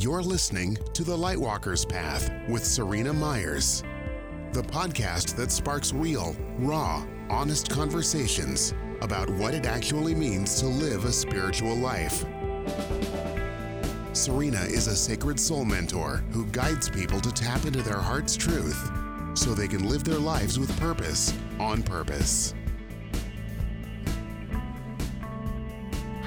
You're listening to The Lightwalker's Path with Serena Myers, the podcast that sparks real, raw, honest conversations about what it actually means to live a spiritual life. Serena is a sacred soul mentor who guides people to tap into their heart's truth so they can live their lives with purpose on purpose.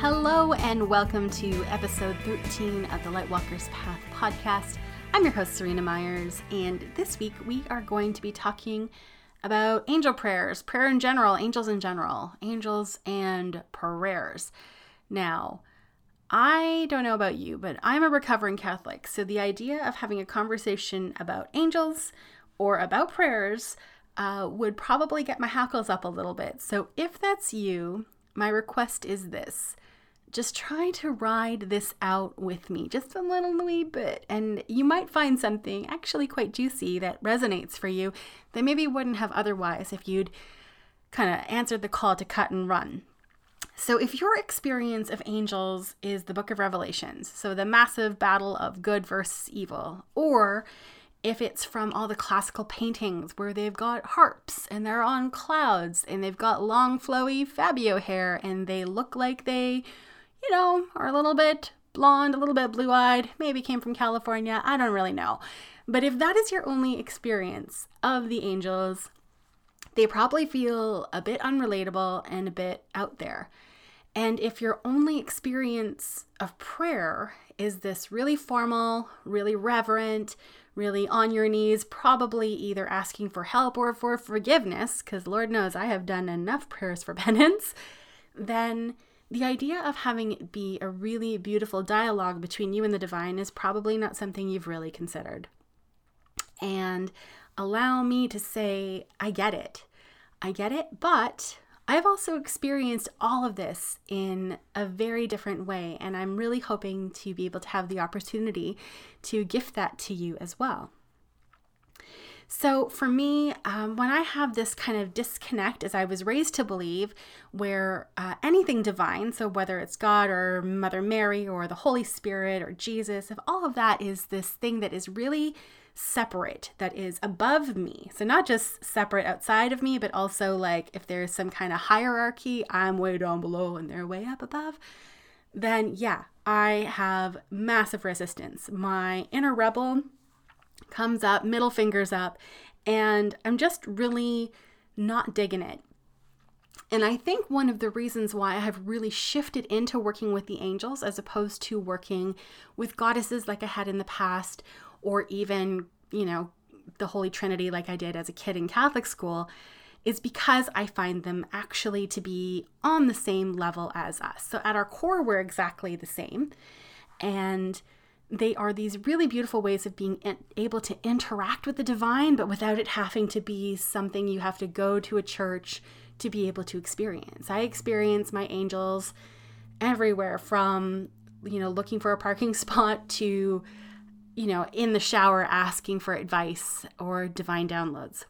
Hello, and welcome to episode 13 of the Lightwalker's Path podcast. I'm your host, Serena Myers, and this week we are going to be talking about angel prayers, prayer in general, angels in general, angels and prayers. Now, I don't know about you, but I'm a recovering Catholic, so the idea of having a conversation about angels or about prayers uh, would probably get my hackles up a little bit. So if that's you, my request is this just try to ride this out with me just a little wee bit. And you might find something actually quite juicy that resonates for you that maybe wouldn't have otherwise if you'd kind of answered the call to cut and run. So if your experience of angels is the book of revelations so the massive battle of good versus evil or if it's from all the classical paintings where they've got harps and they're on clouds and they've got long flowy fabio hair and they look like they you know, are a little bit blonde, a little bit blue eyed, maybe came from California. I don't really know. But if that is your only experience of the angels, they probably feel a bit unrelatable and a bit out there. And if your only experience of prayer is this really formal, really reverent, really on your knees, probably either asking for help or for forgiveness, because Lord knows I have done enough prayers for penance, then the idea of having it be a really beautiful dialogue between you and the divine is probably not something you've really considered. And allow me to say, I get it. I get it, but I've also experienced all of this in a very different way, and I'm really hoping to be able to have the opportunity to gift that to you as well. So, for me, um, when I have this kind of disconnect, as I was raised to believe, where uh, anything divine, so whether it's God or Mother Mary or the Holy Spirit or Jesus, if all of that is this thing that is really separate, that is above me. So, not just separate outside of me, but also like if there's some kind of hierarchy, I'm way down below and they're way up above, then yeah, I have massive resistance. My inner rebel comes up, middle fingers up, and I'm just really not digging it. And I think one of the reasons why I have really shifted into working with the angels as opposed to working with goddesses like I had in the past, or even, you know, the Holy Trinity like I did as a kid in Catholic school, is because I find them actually to be on the same level as us. So at our core, we're exactly the same. And they are these really beautiful ways of being able to interact with the divine, but without it having to be something you have to go to a church to be able to experience. I experience my angels everywhere from, you know, looking for a parking spot to, you know, in the shower asking for advice or divine downloads.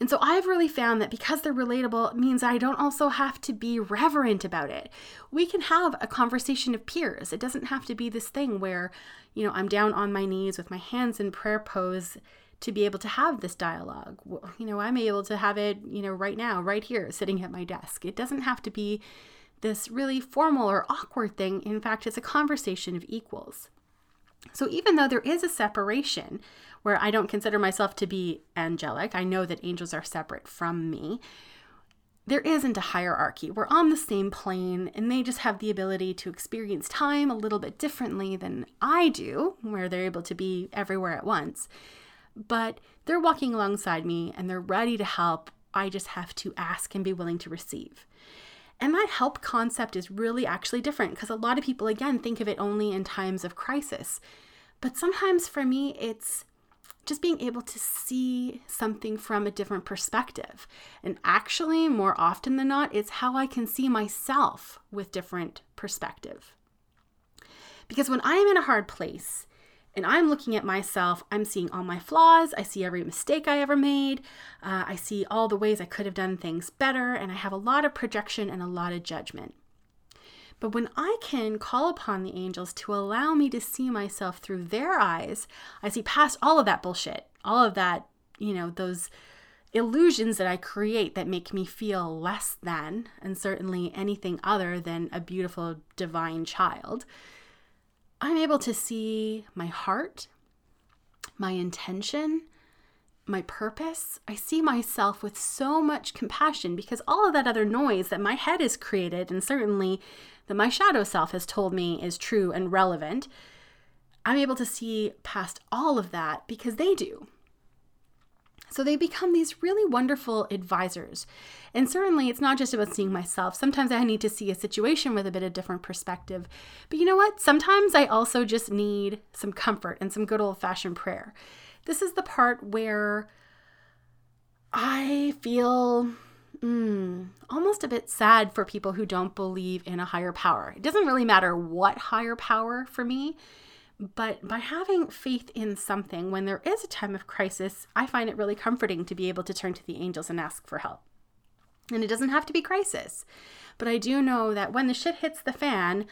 And so I've really found that because they're relatable means I don't also have to be reverent about it. We can have a conversation of peers. It doesn't have to be this thing where, you know, I'm down on my knees with my hands in prayer pose to be able to have this dialogue. You know, I'm able to have it, you know, right now, right here, sitting at my desk. It doesn't have to be this really formal or awkward thing. In fact, it's a conversation of equals. So even though there is a separation where I don't consider myself to be angelic, I know that angels are separate from me. There isn't a hierarchy. We're on the same plane, and they just have the ability to experience time a little bit differently than I do, where they're able to be everywhere at once. But they're walking alongside me and they're ready to help. I just have to ask and be willing to receive. And that help concept is really actually different because a lot of people, again, think of it only in times of crisis. But sometimes for me, it's just being able to see something from a different perspective. And actually, more often than not, it's how I can see myself with different perspective. Because when I am in a hard place, and I'm looking at myself, I'm seeing all my flaws, I see every mistake I ever made, uh, I see all the ways I could have done things better, and I have a lot of projection and a lot of judgment. But when I can call upon the angels to allow me to see myself through their eyes, I see past all of that bullshit, all of that, you know, those illusions that I create that make me feel less than, and certainly anything other than a beautiful divine child. I'm able to see my heart, my intention, my purpose. I see myself with so much compassion because all of that other noise that my head has created, and certainly that my shadow self has told me is true and relevant, I'm able to see past all of that because they do. So they become these really wonderful advisors. And certainly it's not just about seeing myself. Sometimes I need to see a situation with a bit of different perspective. But you know what? Sometimes I also just need some comfort and some good old fashioned prayer. This is the part where I feel mm, almost a bit sad for people who don't believe in a higher power. It doesn't really matter what higher power for me. But by having faith in something when there is a time of crisis, I find it really comforting to be able to turn to the angels and ask for help. And it doesn't have to be crisis. But I do know that when the shit hits the fan,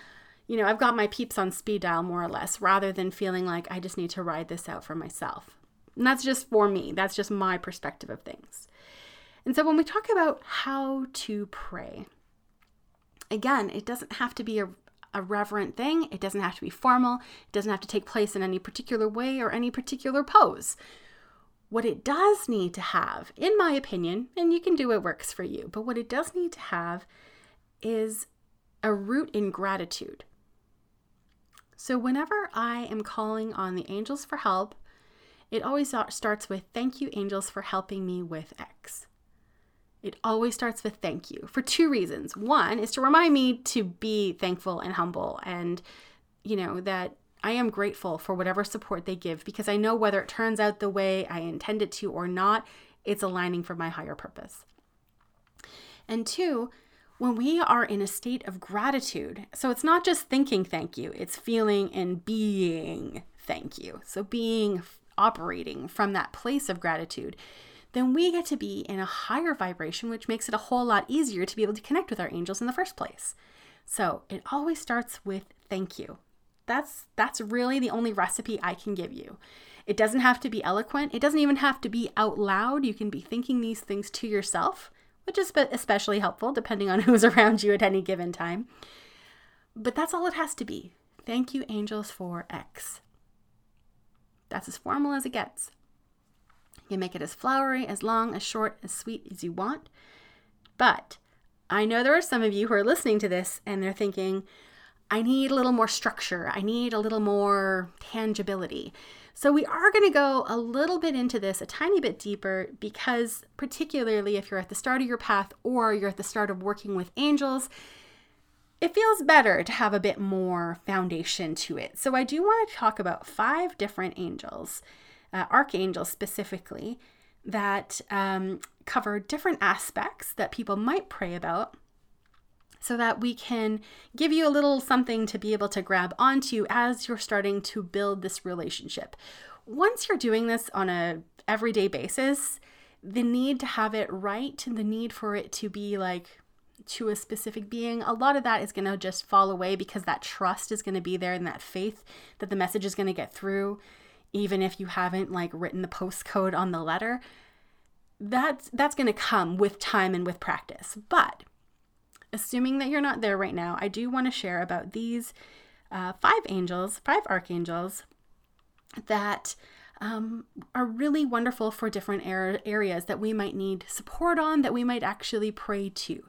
you know, I've got my peeps on speed dial more or less, rather than feeling like I just need to ride this out for myself. And that's just for me, that's just my perspective of things. And so when we talk about how to pray, again, it doesn't have to be a a reverent thing. It doesn't have to be formal. It doesn't have to take place in any particular way or any particular pose. What it does need to have, in my opinion, and you can do what works for you, but what it does need to have is a root in gratitude. So, whenever I am calling on the angels for help, it always starts with thank you, angels, for helping me with X. It always starts with thank you for two reasons. One is to remind me to be thankful and humble and, you know, that I am grateful for whatever support they give because I know whether it turns out the way I intend it to or not, it's aligning for my higher purpose. And two, when we are in a state of gratitude, so it's not just thinking thank you, it's feeling and being thank you. So being operating from that place of gratitude then we get to be in a higher vibration, which makes it a whole lot easier to be able to connect with our angels in the first place. So it always starts with thank you. That's that's really the only recipe I can give you. It doesn't have to be eloquent. It doesn't even have to be out loud. You can be thinking these things to yourself, which is especially helpful depending on who's around you at any given time. But that's all it has to be. Thank you, angels, for X. That's as formal as it gets. You can make it as flowery, as long, as short, as sweet as you want. But I know there are some of you who are listening to this and they're thinking, I need a little more structure. I need a little more tangibility. So, we are going to go a little bit into this, a tiny bit deeper, because particularly if you're at the start of your path or you're at the start of working with angels, it feels better to have a bit more foundation to it. So, I do want to talk about five different angels uh, archangels specifically, that um, cover different aspects that people might pray about so that we can give you a little something to be able to grab onto as you're starting to build this relationship. Once you're doing this on a everyday basis, the need to have it right the need for it to be like to a specific being, a lot of that is going to just fall away because that trust is going to be there and that faith that the message is going to get through even if you haven't like written the postcode on the letter. That's that's going to come with time and with practice. But assuming that you're not there right now i do want to share about these uh, five angels five archangels that um, are really wonderful for different er- areas that we might need support on that we might actually pray to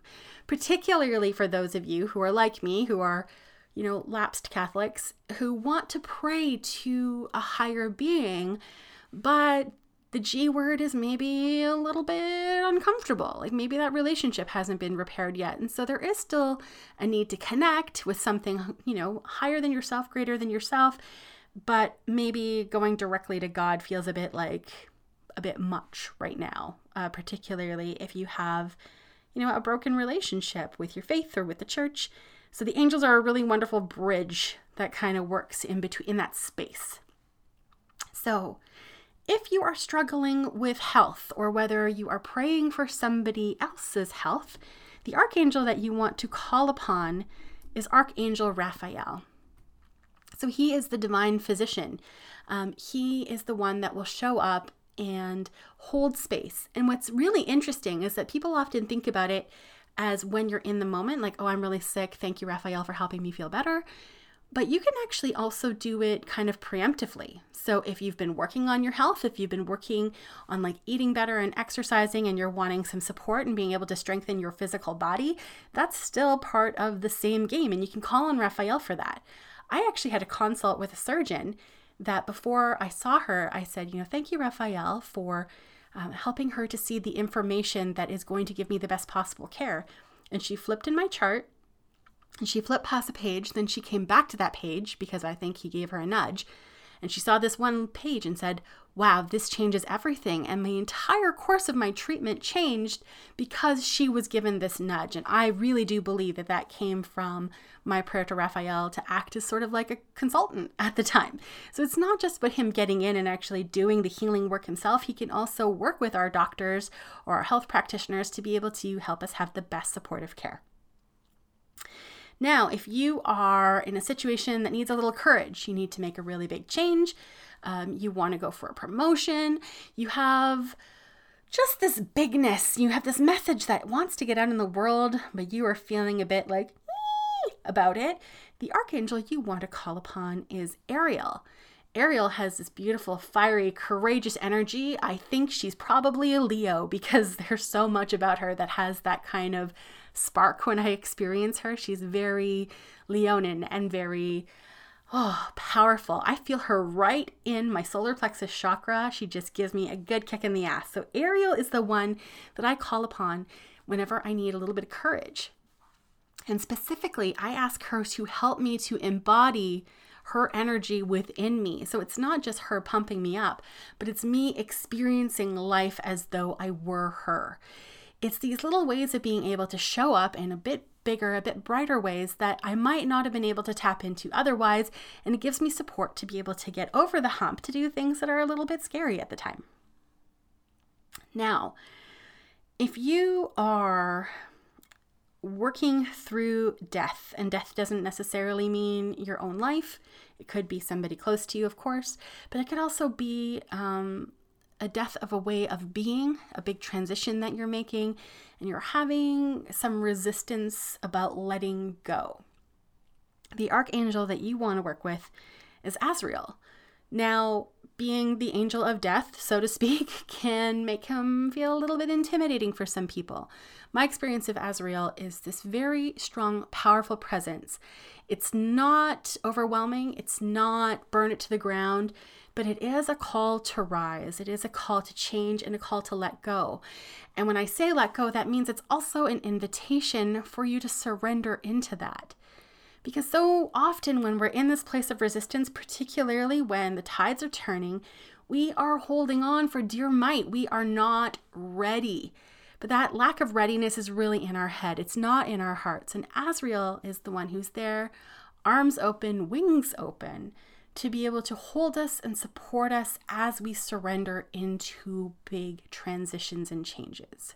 particularly for those of you who are like me who are you know, lapsed Catholics who want to pray to a higher being, but the G word is maybe a little bit uncomfortable. Like maybe that relationship hasn't been repaired yet. And so there is still a need to connect with something, you know, higher than yourself, greater than yourself. But maybe going directly to God feels a bit like a bit much right now, uh, particularly if you have, you know, a broken relationship with your faith or with the church. So the angels are a really wonderful bridge that kind of works in between in that space. So, if you are struggling with health or whether you are praying for somebody else's health, the archangel that you want to call upon is Archangel Raphael. So he is the divine physician. Um, he is the one that will show up and hold space. And what's really interesting is that people often think about it as when you're in the moment, like, oh, I'm really sick. Thank you, Raphael, for helping me feel better. But you can actually also do it kind of preemptively. So if you've been working on your health, if you've been working on like eating better and exercising and you're wanting some support and being able to strengthen your physical body, that's still part of the same game. And you can call on Raphael for that. I actually had a consult with a surgeon that before I saw her, I said, you know, thank you, Raphael, for um, helping her to see the information that is going to give me the best possible care. And she flipped in my chart and she flipped past a page. Then she came back to that page because I think he gave her a nudge. And she saw this one page and said, Wow, this changes everything. And the entire course of my treatment changed because she was given this nudge. And I really do believe that that came from my prayer to Raphael to act as sort of like a consultant at the time. So it's not just about him getting in and actually doing the healing work himself. He can also work with our doctors or our health practitioners to be able to help us have the best supportive care. Now, if you are in a situation that needs a little courage, you need to make a really big change, um, you want to go for a promotion, you have just this bigness, you have this message that wants to get out in the world, but you are feeling a bit like about it, the archangel you want to call upon is Ariel. Ariel has this beautiful, fiery, courageous energy. I think she's probably a Leo because there's so much about her that has that kind of spark when I experience her. She's very Leonin and very oh, powerful. I feel her right in my solar plexus chakra. She just gives me a good kick in the ass. So Ariel is the one that I call upon whenever I need a little bit of courage. And specifically, I ask her to help me to embody her energy within me. So it's not just her pumping me up, but it's me experiencing life as though I were her. It's these little ways of being able to show up in a bit bigger, a bit brighter ways that I might not have been able to tap into otherwise. And it gives me support to be able to get over the hump to do things that are a little bit scary at the time. Now, if you are working through death, and death doesn't necessarily mean your own life. It could be somebody close to you, of course, but it could also be um, a death of a way of being, a big transition that you're making, and you're having some resistance about letting go. The archangel that you want to work with is Azrael. Now, being the angel of death, so to speak, can make him feel a little bit intimidating for some people. My experience of Azrael is this very strong, powerful presence. It's not overwhelming, it's not burn it to the ground, but it is a call to rise. It is a call to change and a call to let go. And when I say let go, that means it's also an invitation for you to surrender into that. Because so often, when we're in this place of resistance, particularly when the tides are turning, we are holding on for dear might. We are not ready. But that lack of readiness is really in our head, it's not in our hearts. And Azrael is the one who's there, arms open, wings open, to be able to hold us and support us as we surrender into big transitions and changes.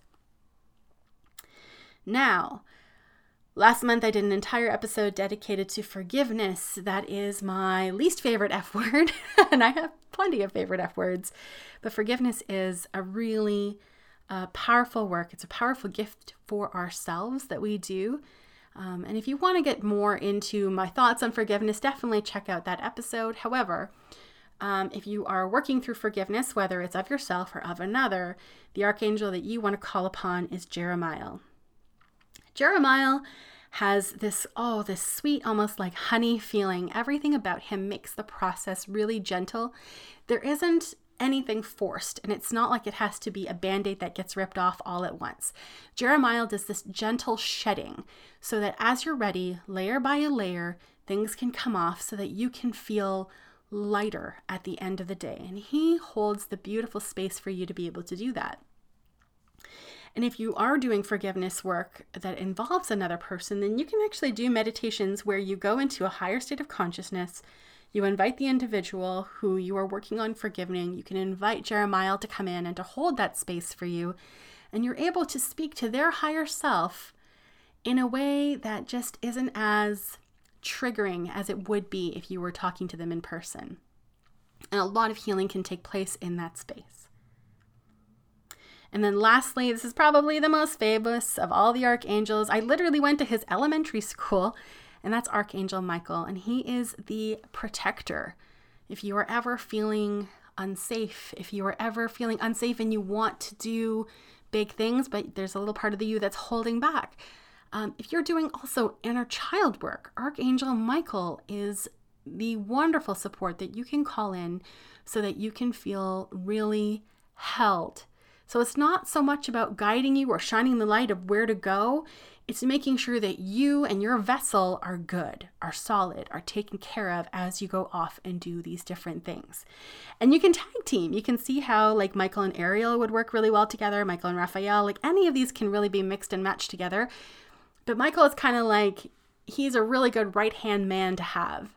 Now, Last month, I did an entire episode dedicated to forgiveness. That is my least favorite F word, and I have plenty of favorite F words. But forgiveness is a really uh, powerful work. It's a powerful gift for ourselves that we do. Um, and if you want to get more into my thoughts on forgiveness, definitely check out that episode. However, um, if you are working through forgiveness, whether it's of yourself or of another, the archangel that you want to call upon is Jeremiah. Jeremiah has this, oh, this sweet, almost like honey feeling. Everything about him makes the process really gentle. There isn't anything forced, and it's not like it has to be a band aid that gets ripped off all at once. Jeremiah does this gentle shedding so that as you're ready, layer by a layer, things can come off so that you can feel lighter at the end of the day. And he holds the beautiful space for you to be able to do that. And if you are doing forgiveness work that involves another person, then you can actually do meditations where you go into a higher state of consciousness. You invite the individual who you are working on forgiving. You can invite Jeremiah to come in and to hold that space for you. And you're able to speak to their higher self in a way that just isn't as triggering as it would be if you were talking to them in person. And a lot of healing can take place in that space. And then lastly, this is probably the most famous of all the archangels. I literally went to his elementary school, and that's Archangel Michael, and he is the protector. If you are ever feeling unsafe, if you are ever feeling unsafe and you want to do big things, but there's a little part of the you that's holding back. Um, if you're doing also inner child work, Archangel Michael is the wonderful support that you can call in so that you can feel really held. So it's not so much about guiding you or shining the light of where to go. It's making sure that you and your vessel are good, are solid, are taken care of as you go off and do these different things. And you can tag team. You can see how, like, Michael and Ariel would work really well together, Michael and Raphael, like, any of these can really be mixed and matched together. But Michael is kind of like, he's a really good right hand man to have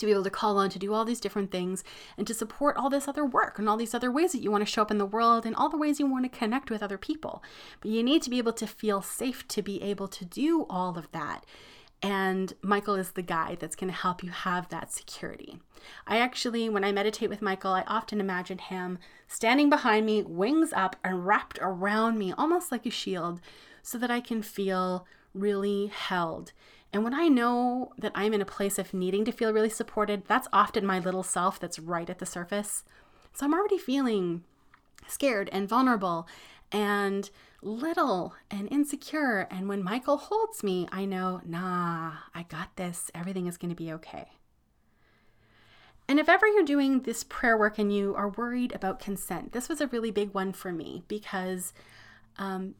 to be able to call on to do all these different things and to support all this other work and all these other ways that you want to show up in the world and all the ways you want to connect with other people. But you need to be able to feel safe to be able to do all of that. And Michael is the guy that's going to help you have that security. I actually, when I meditate with Michael, I often imagine him standing behind me, wings up and wrapped around me, almost like a shield, so that I can feel really held and when I know that I'm in a place of needing to feel really supported, that's often my little self that's right at the surface. So I'm already feeling scared and vulnerable and little and insecure. And when Michael holds me, I know, nah, I got this. Everything is going to be okay. And if ever you're doing this prayer work and you are worried about consent, this was a really big one for me because um,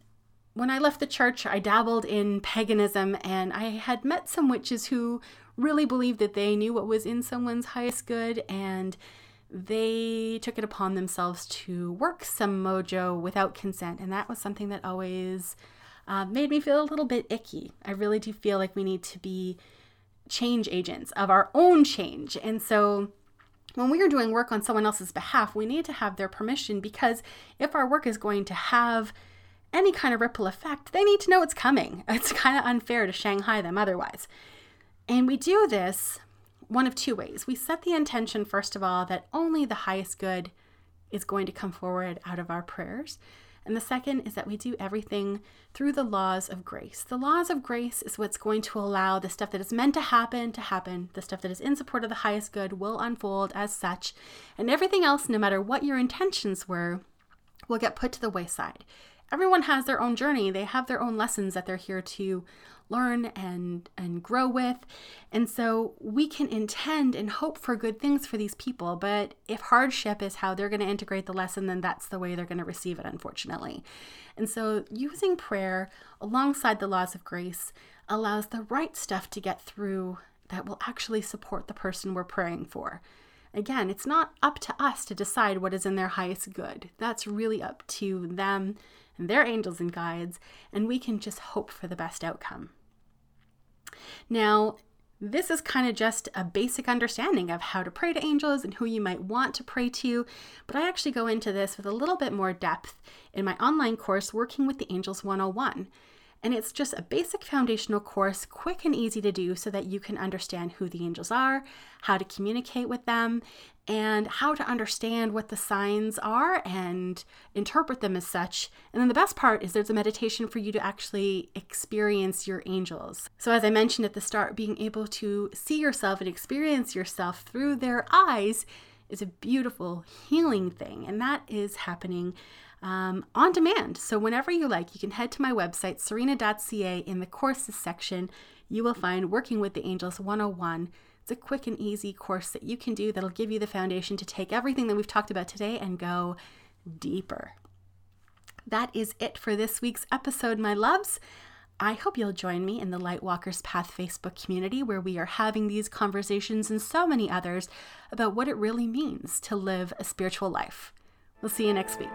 when I left the church, I dabbled in paganism and I had met some witches who really believed that they knew what was in someone's highest good and they took it upon themselves to work some mojo without consent. And that was something that always uh, made me feel a little bit icky. I really do feel like we need to be change agents of our own change. And so when we are doing work on someone else's behalf, we need to have their permission because if our work is going to have any kind of ripple effect, they need to know it's coming. It's kind of unfair to Shanghai them otherwise. And we do this one of two ways. We set the intention, first of all, that only the highest good is going to come forward out of our prayers. And the second is that we do everything through the laws of grace. The laws of grace is what's going to allow the stuff that is meant to happen to happen. The stuff that is in support of the highest good will unfold as such. And everything else, no matter what your intentions were, will get put to the wayside everyone has their own journey. They have their own lessons that they're here to learn and and grow with. And so we can intend and hope for good things for these people, but if hardship is how they're going to integrate the lesson, then that's the way they're going to receive it unfortunately. And so using prayer alongside the laws of grace allows the right stuff to get through that will actually support the person we're praying for. Again, it's not up to us to decide what is in their highest good. That's really up to them and their angels and guides, and we can just hope for the best outcome. Now, this is kind of just a basic understanding of how to pray to angels and who you might want to pray to, but I actually go into this with a little bit more depth in my online course, Working with the Angels 101. And it's just a basic foundational course, quick and easy to do, so that you can understand who the angels are, how to communicate with them, and how to understand what the signs are and interpret them as such. And then the best part is there's a meditation for you to actually experience your angels. So, as I mentioned at the start, being able to see yourself and experience yourself through their eyes is a beautiful healing thing. And that is happening um, on demand. So, whenever you like, you can head to my website, serena.ca. In the courses section, you will find Working with the Angels 101. It's a quick and easy course that you can do that'll give you the foundation to take everything that we've talked about today and go deeper. That is it for this week's episode, my loves. I hope you'll join me in the Lightwalkers Path Facebook community where we are having these conversations and so many others about what it really means to live a spiritual life. We'll see you next week.